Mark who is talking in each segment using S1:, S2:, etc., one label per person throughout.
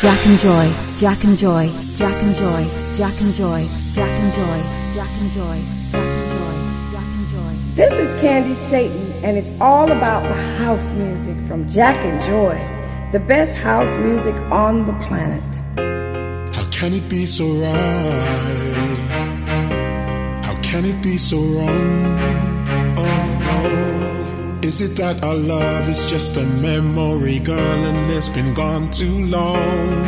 S1: Jack and Joy, Jack and Joy, Jack and Joy, Jack and Joy, Jack and Joy, Jack and Joy, Jack and Joy, Jack and Joy.
S2: This is Candi Staton, and it's all about the house music from Jack and Joy, the best house music on the planet.
S3: How can it be so right? How can it be so wrong? Is it that our love is just a memory, girl, and it's been gone too long?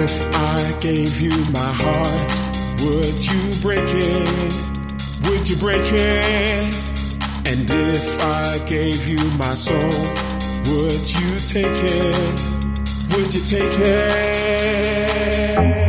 S3: If I gave you my heart, would you break it? Would you break it? And if I gave you my soul, would you take it? Would you take it?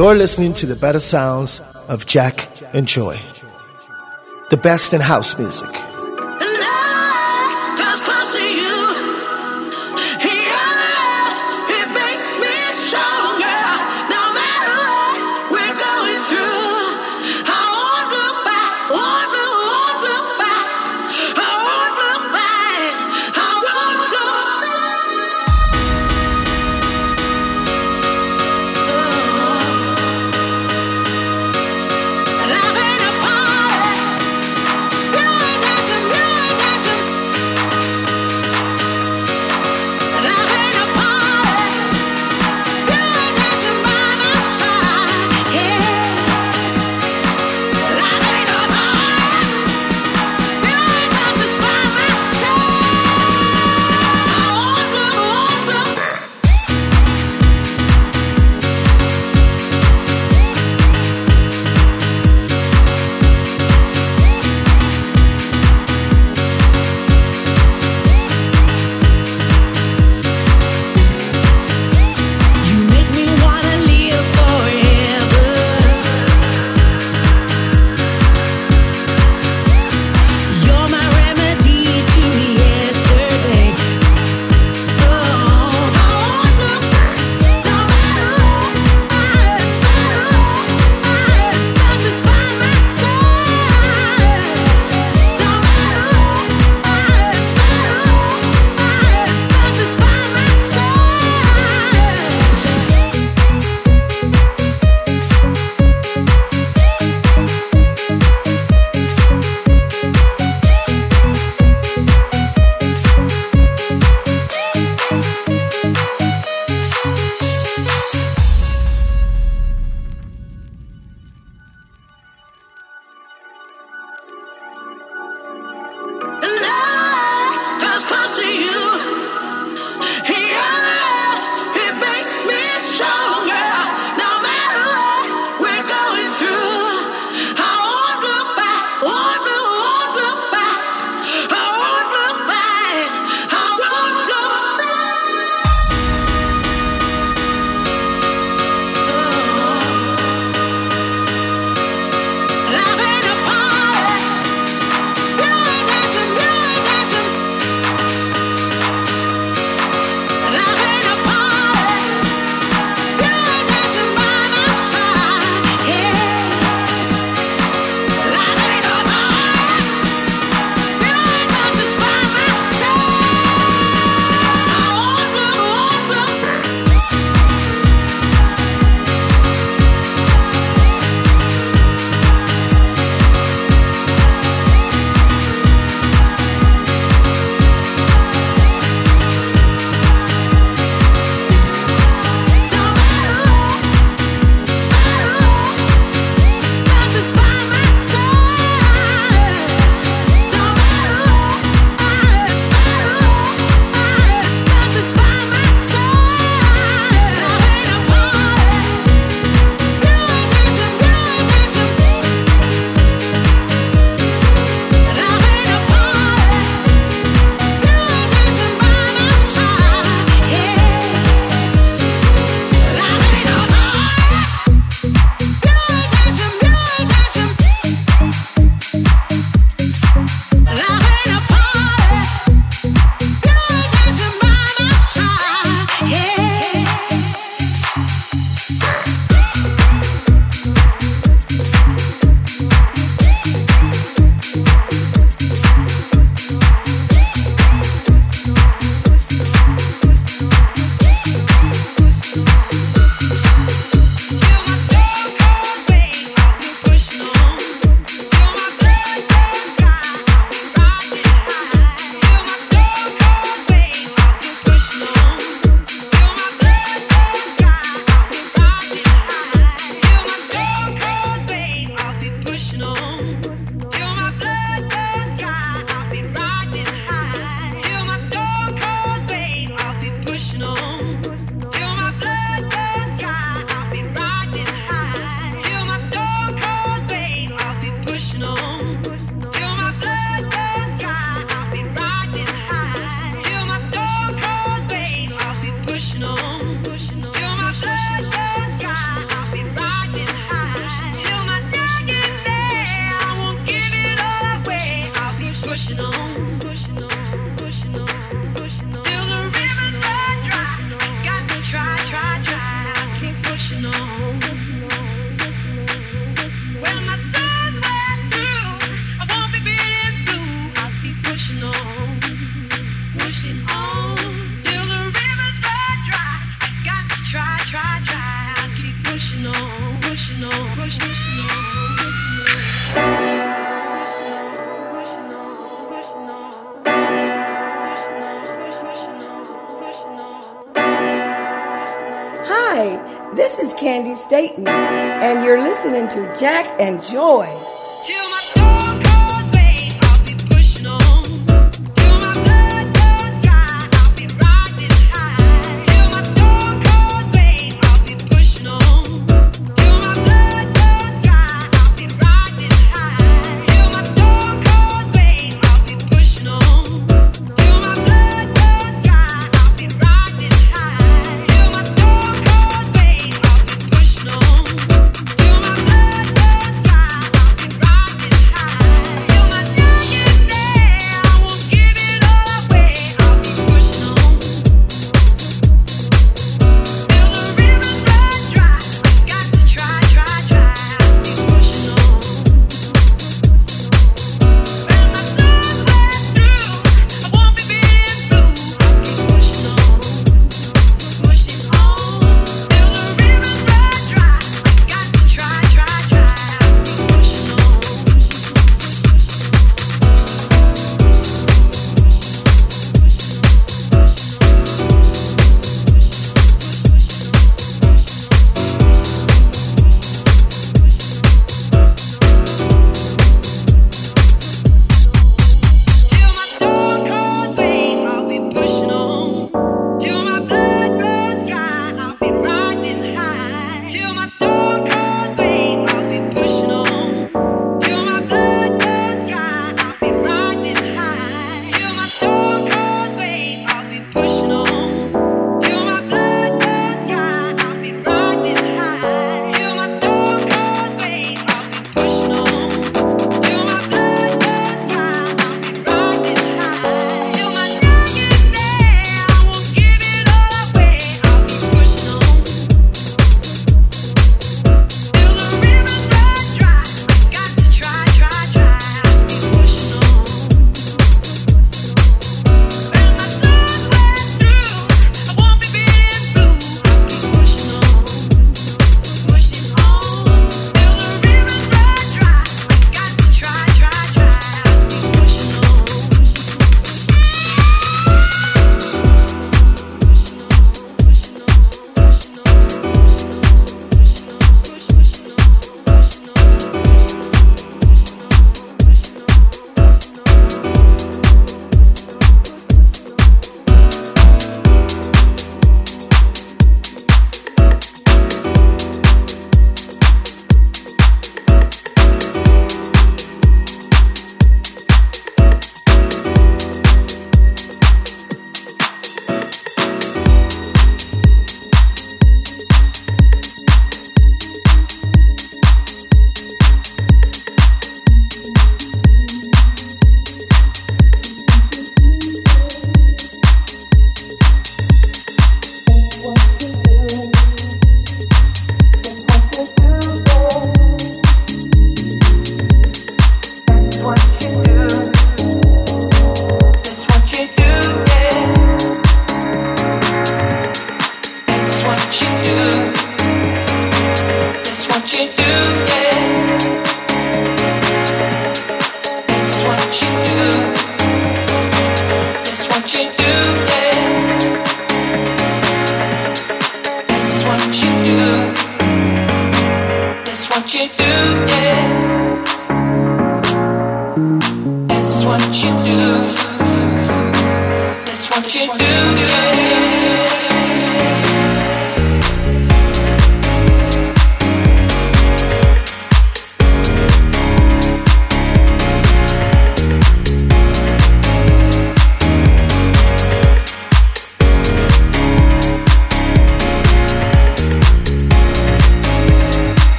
S3: You're
S4: listening to the better sounds of Jack and Joy. The best in house music.
S5: And
S2: Joy.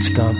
S4: Show 'em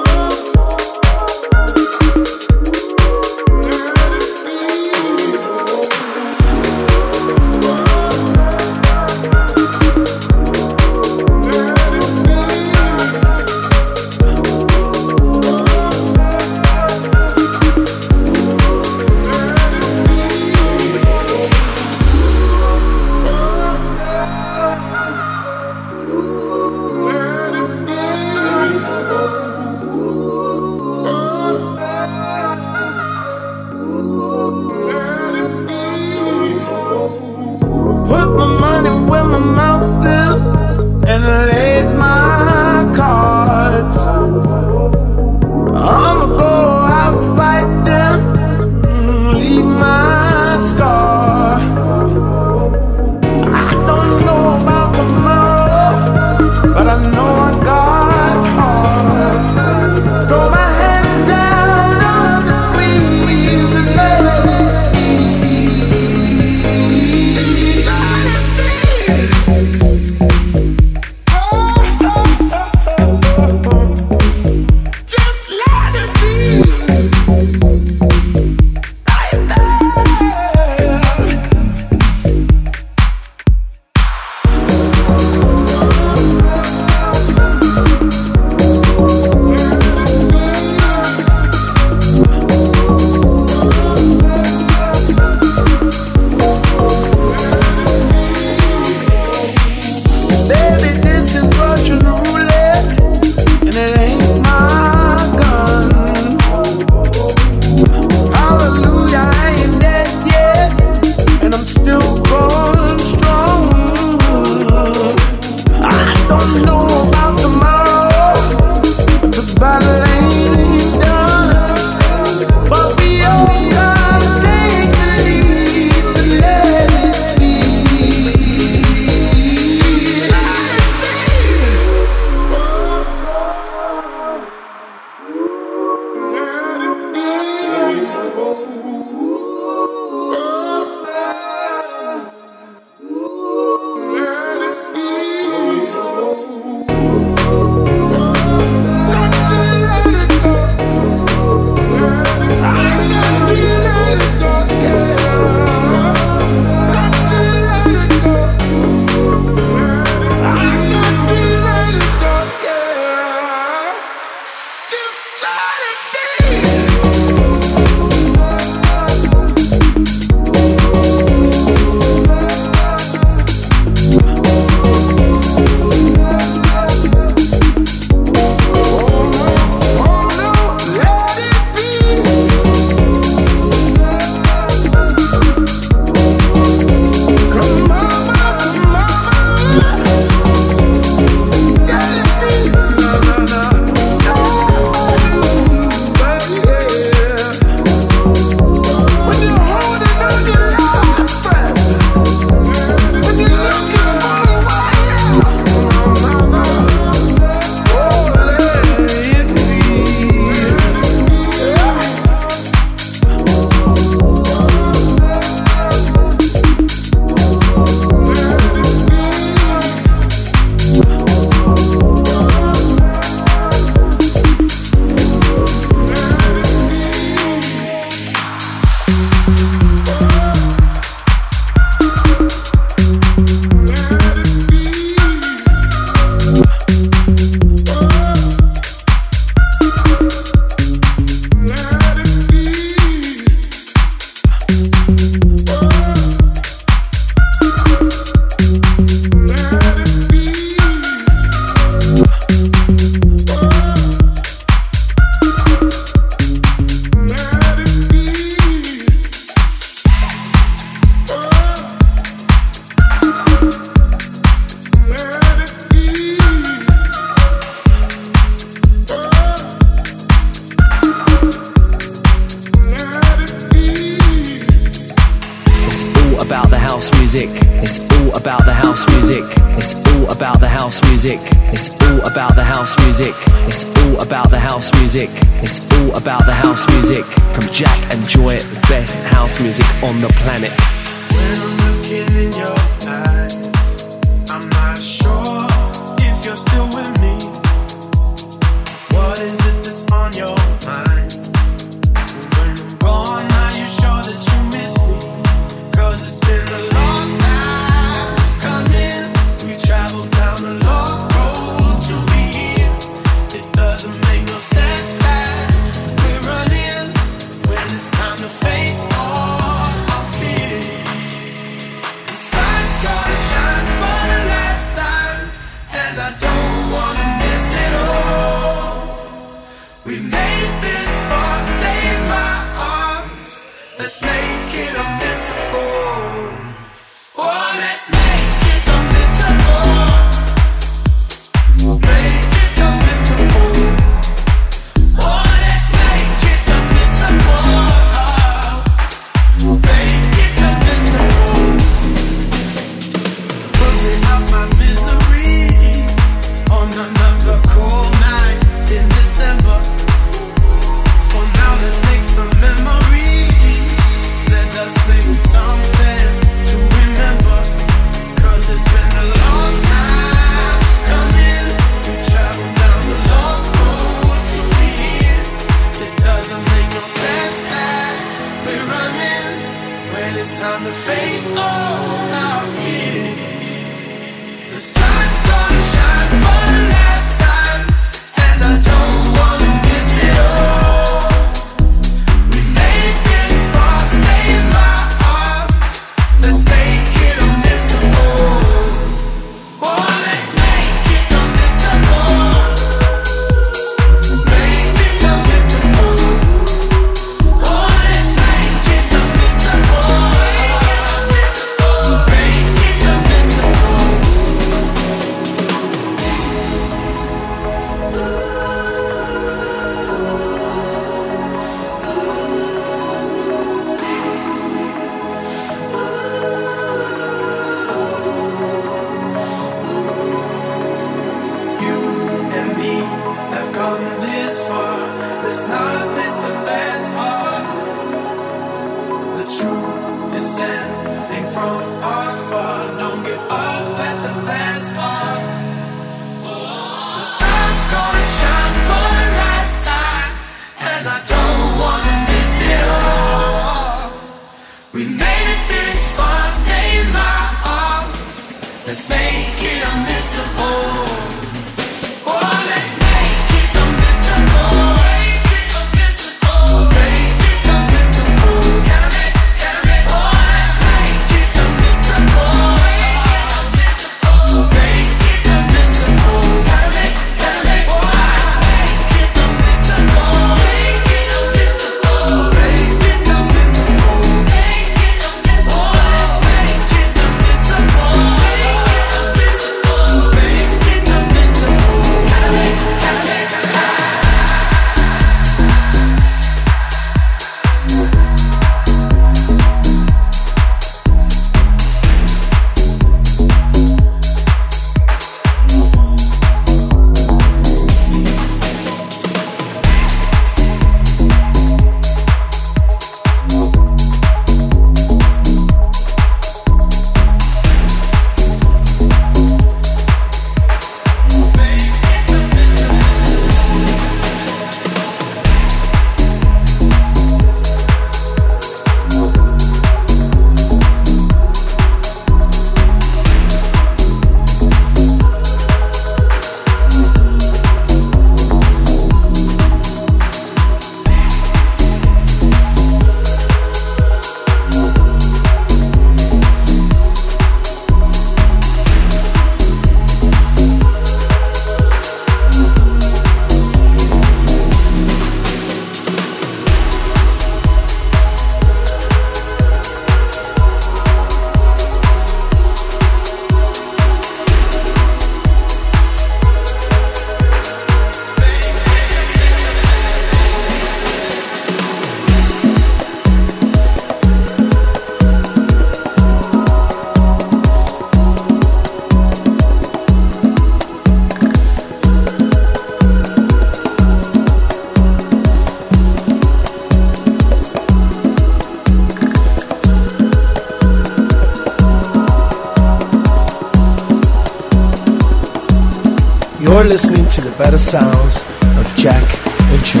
S6: better sounds of Jack and Joy.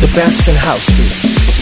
S6: The best in house music.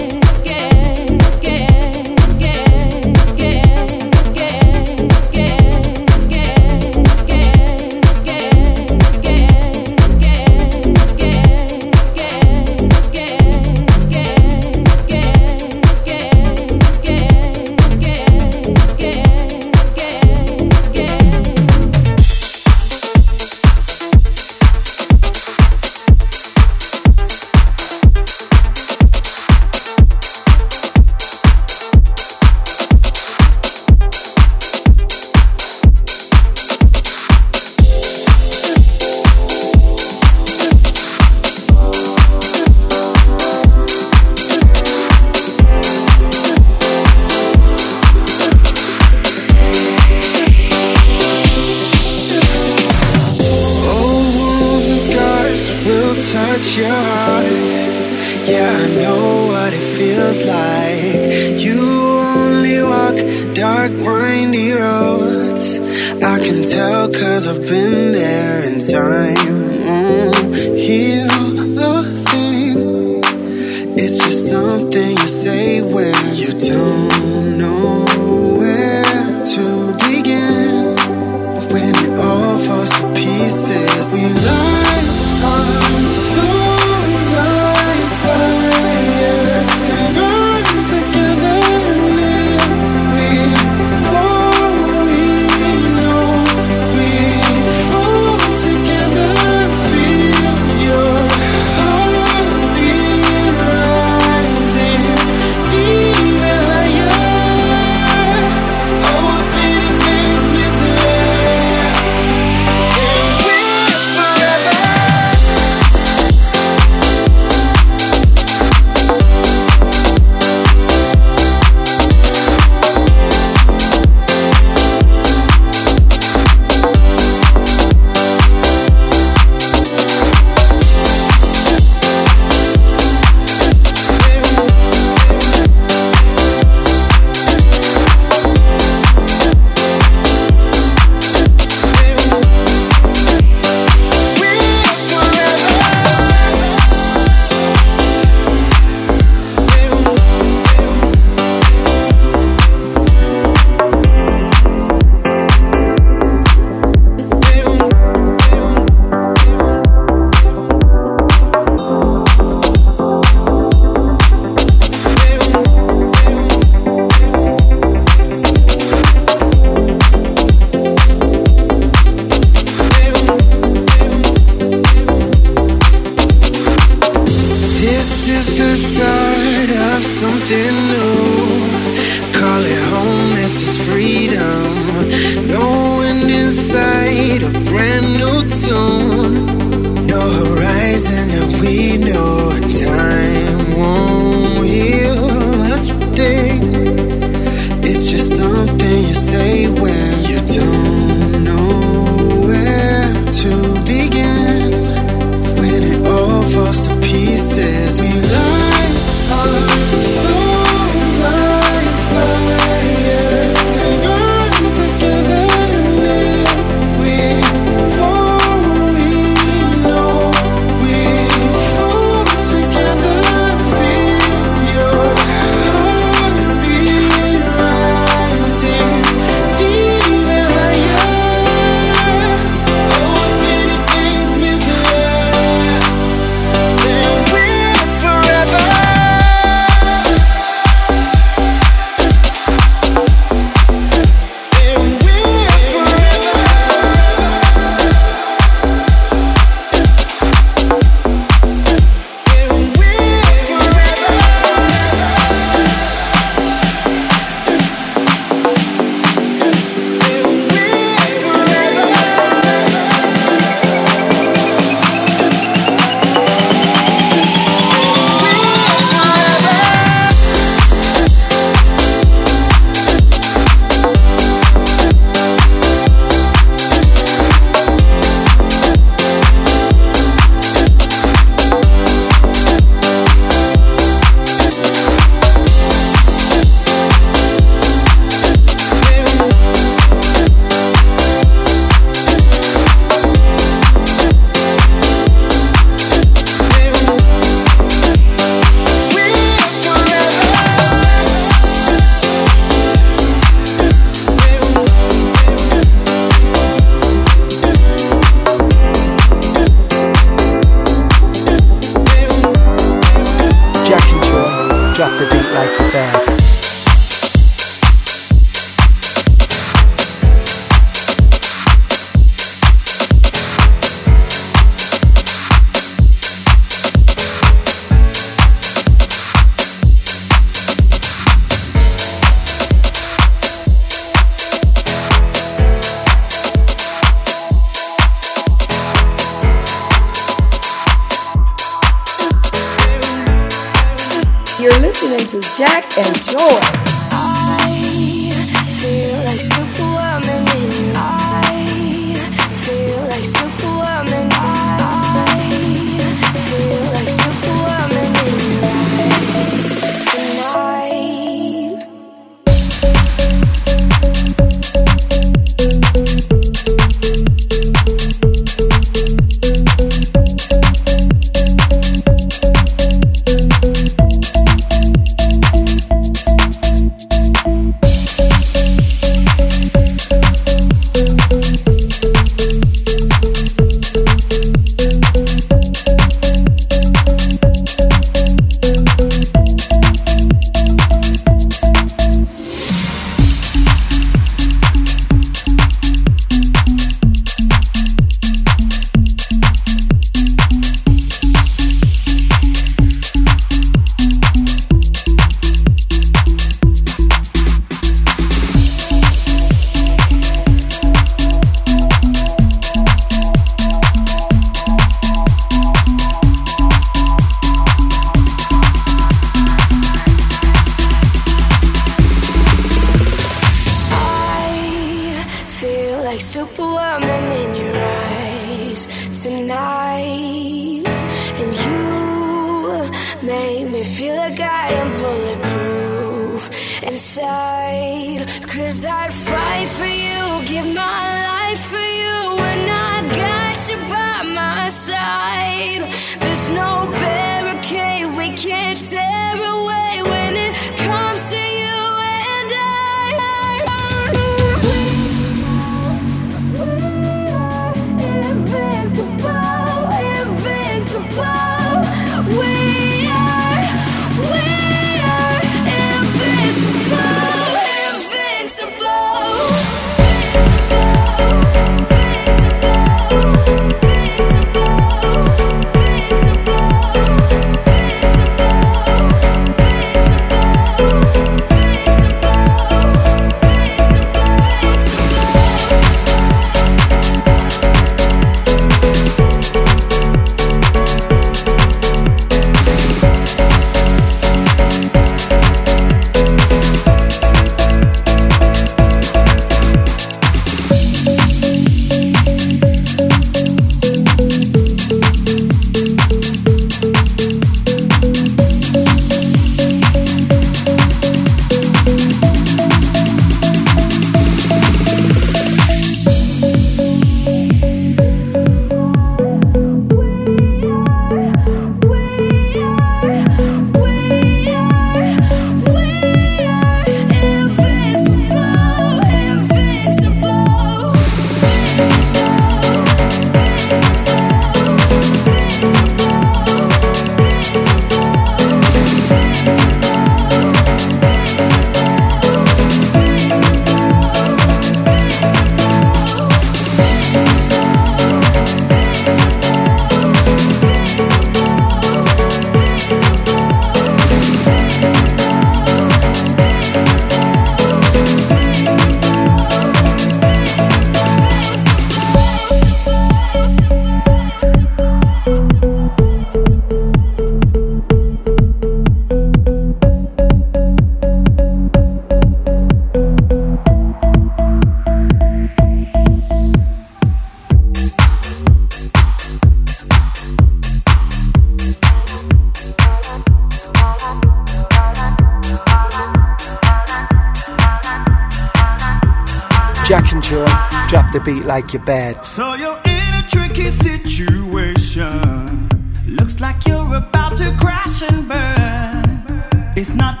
S4: beat like
S7: your
S4: bed.
S8: So you're in a tricky situation. Looks like you're about to crash and burn. It's not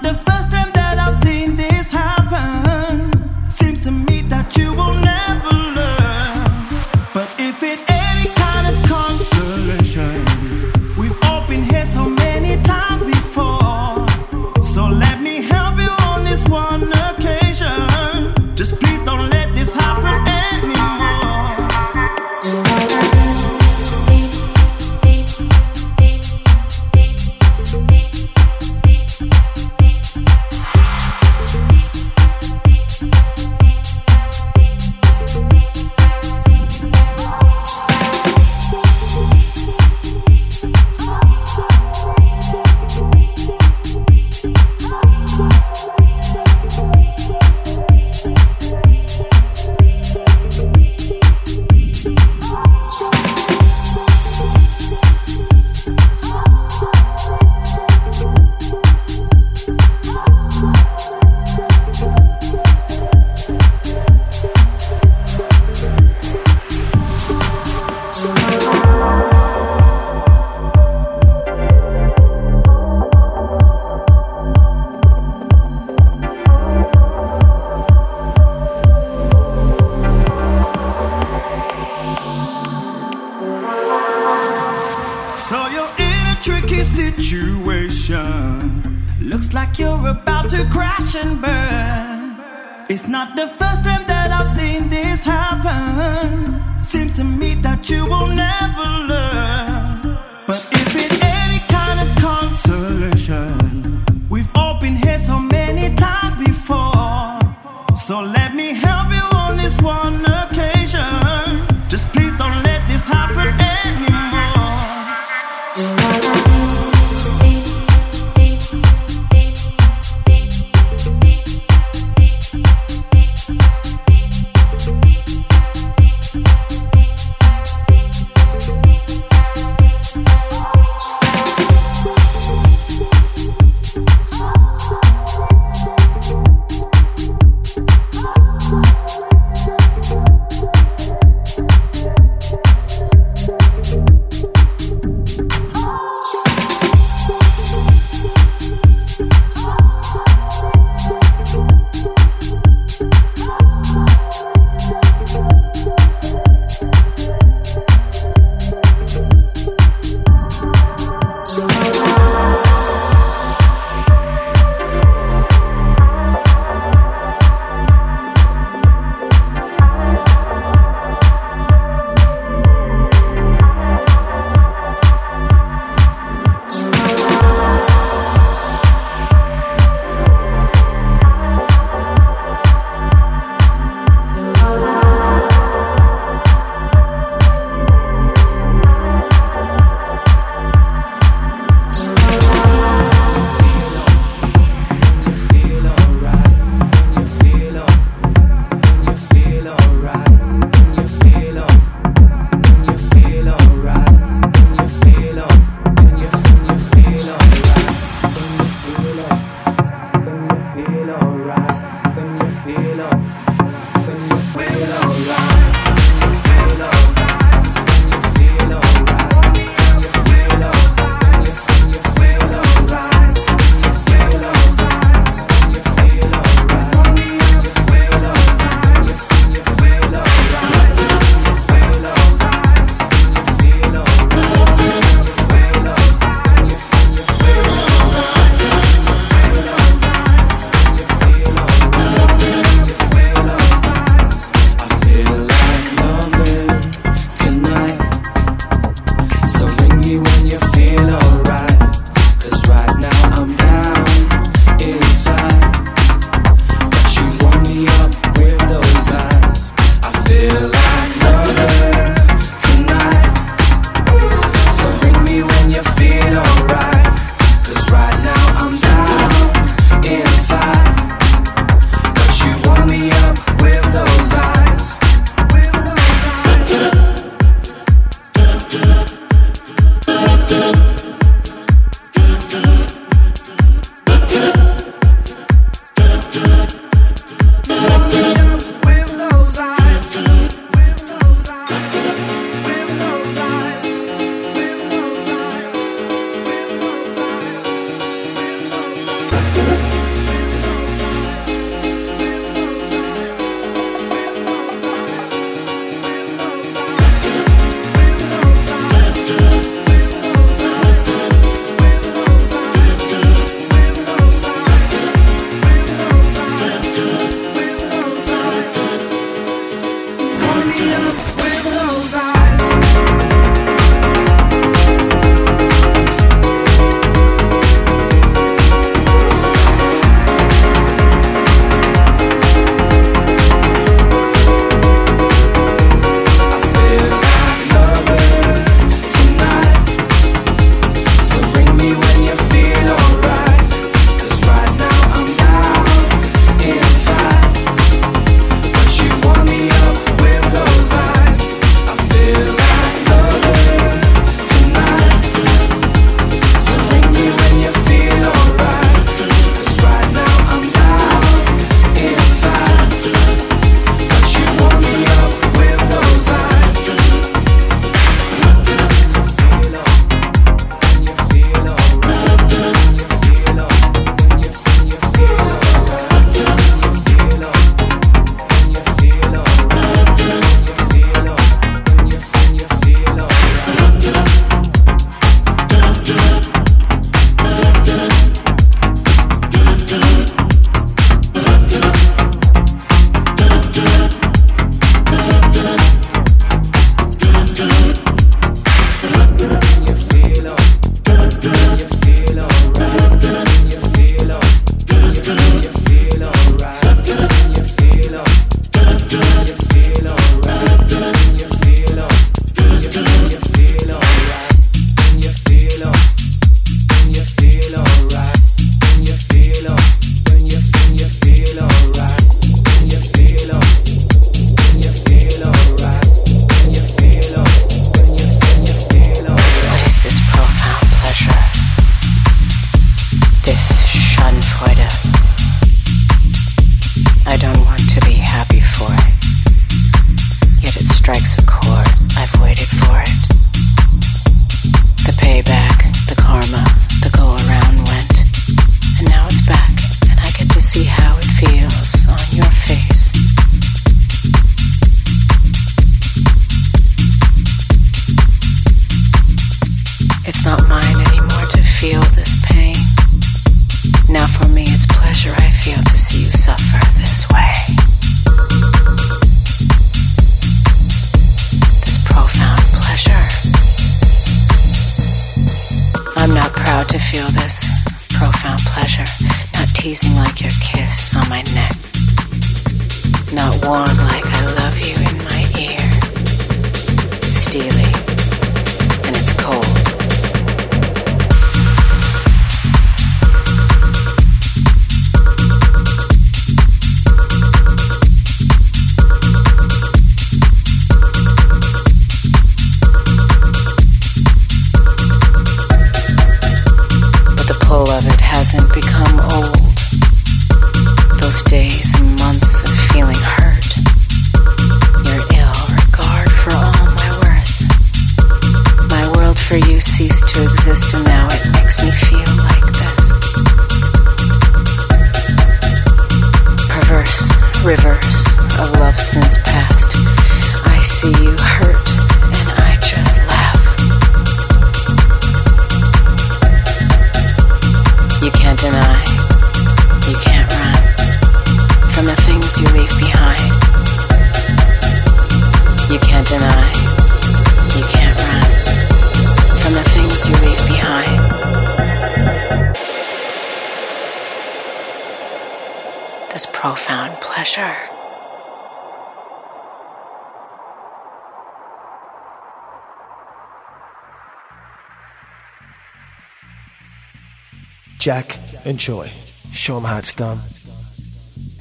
S4: Enjoy. Show them how it's done.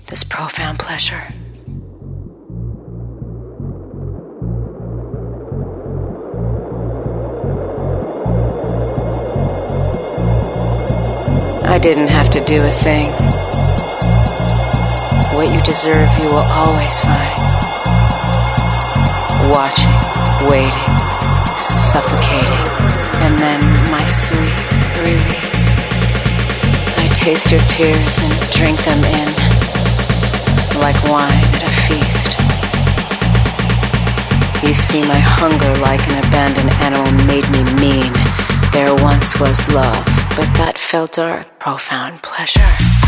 S9: This profound pleasure. I didn't have to do a thing. What you deserve, you will always find. Watching, waiting, suffocating, and then my sweet relief taste your tears and drink them in like wine at a feast. You see my hunger like an abandoned animal made me mean. There once was love, but that felt dark, profound pleasure.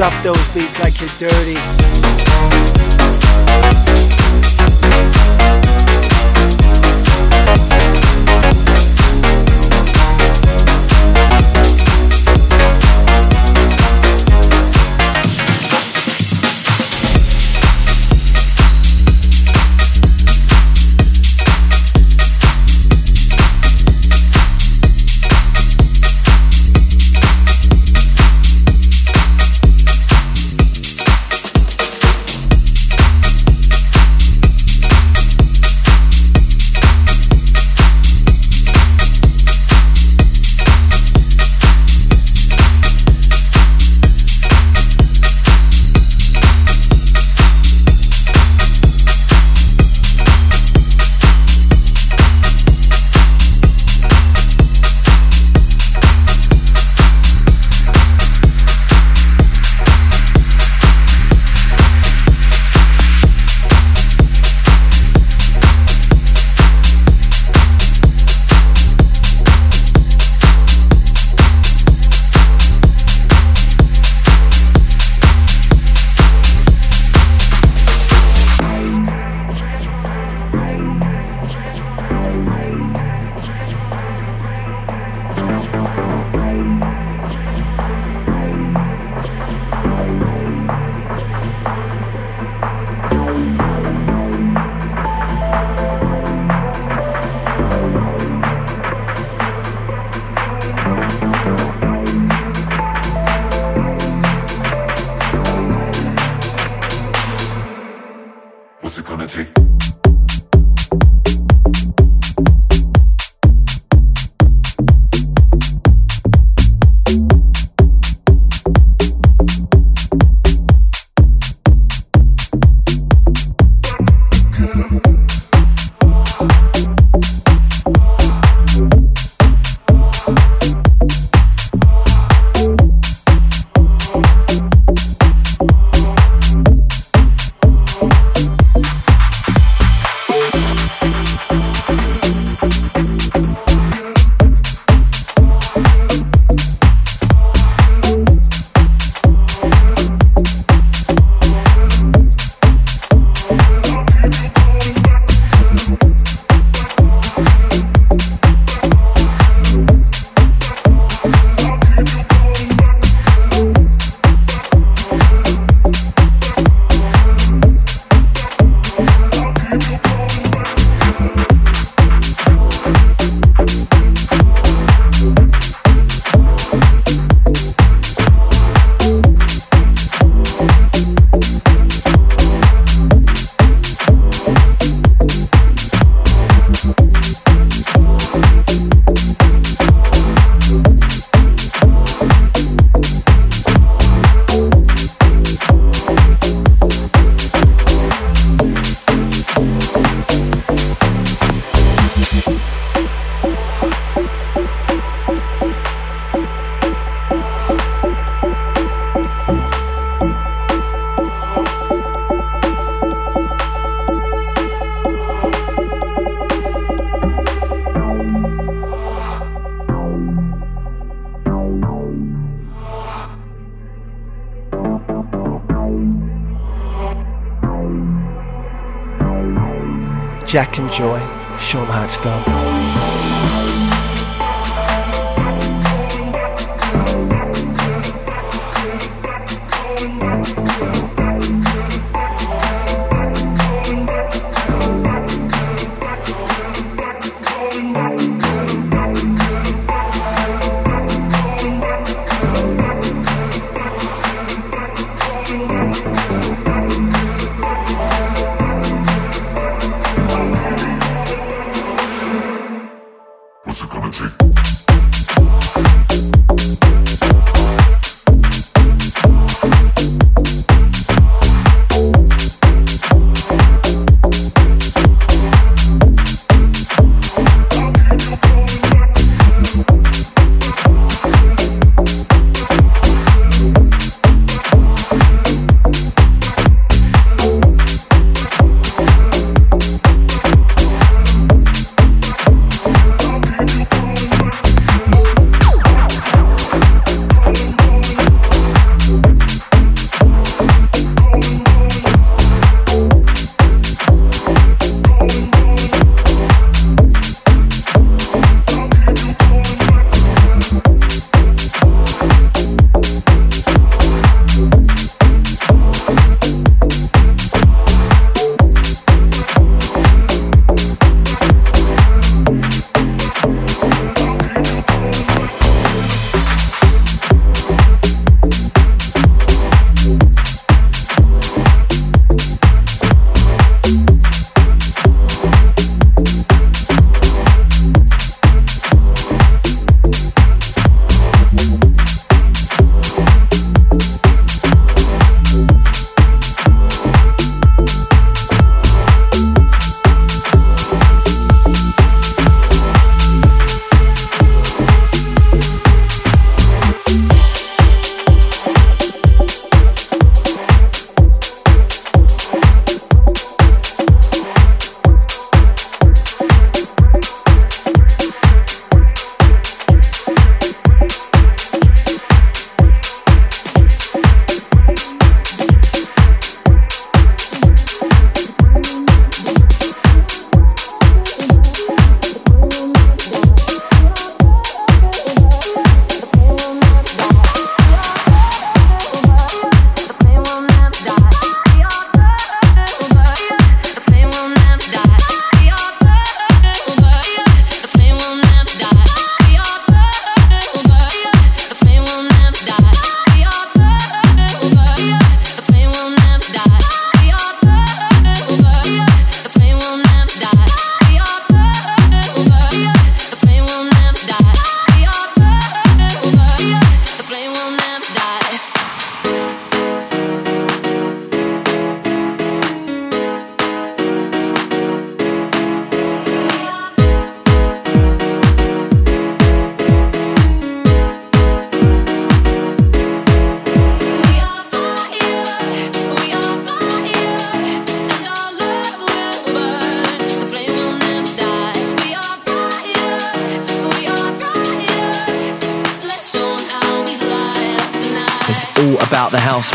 S6: Drop those beats like you're dirty.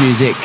S10: Music.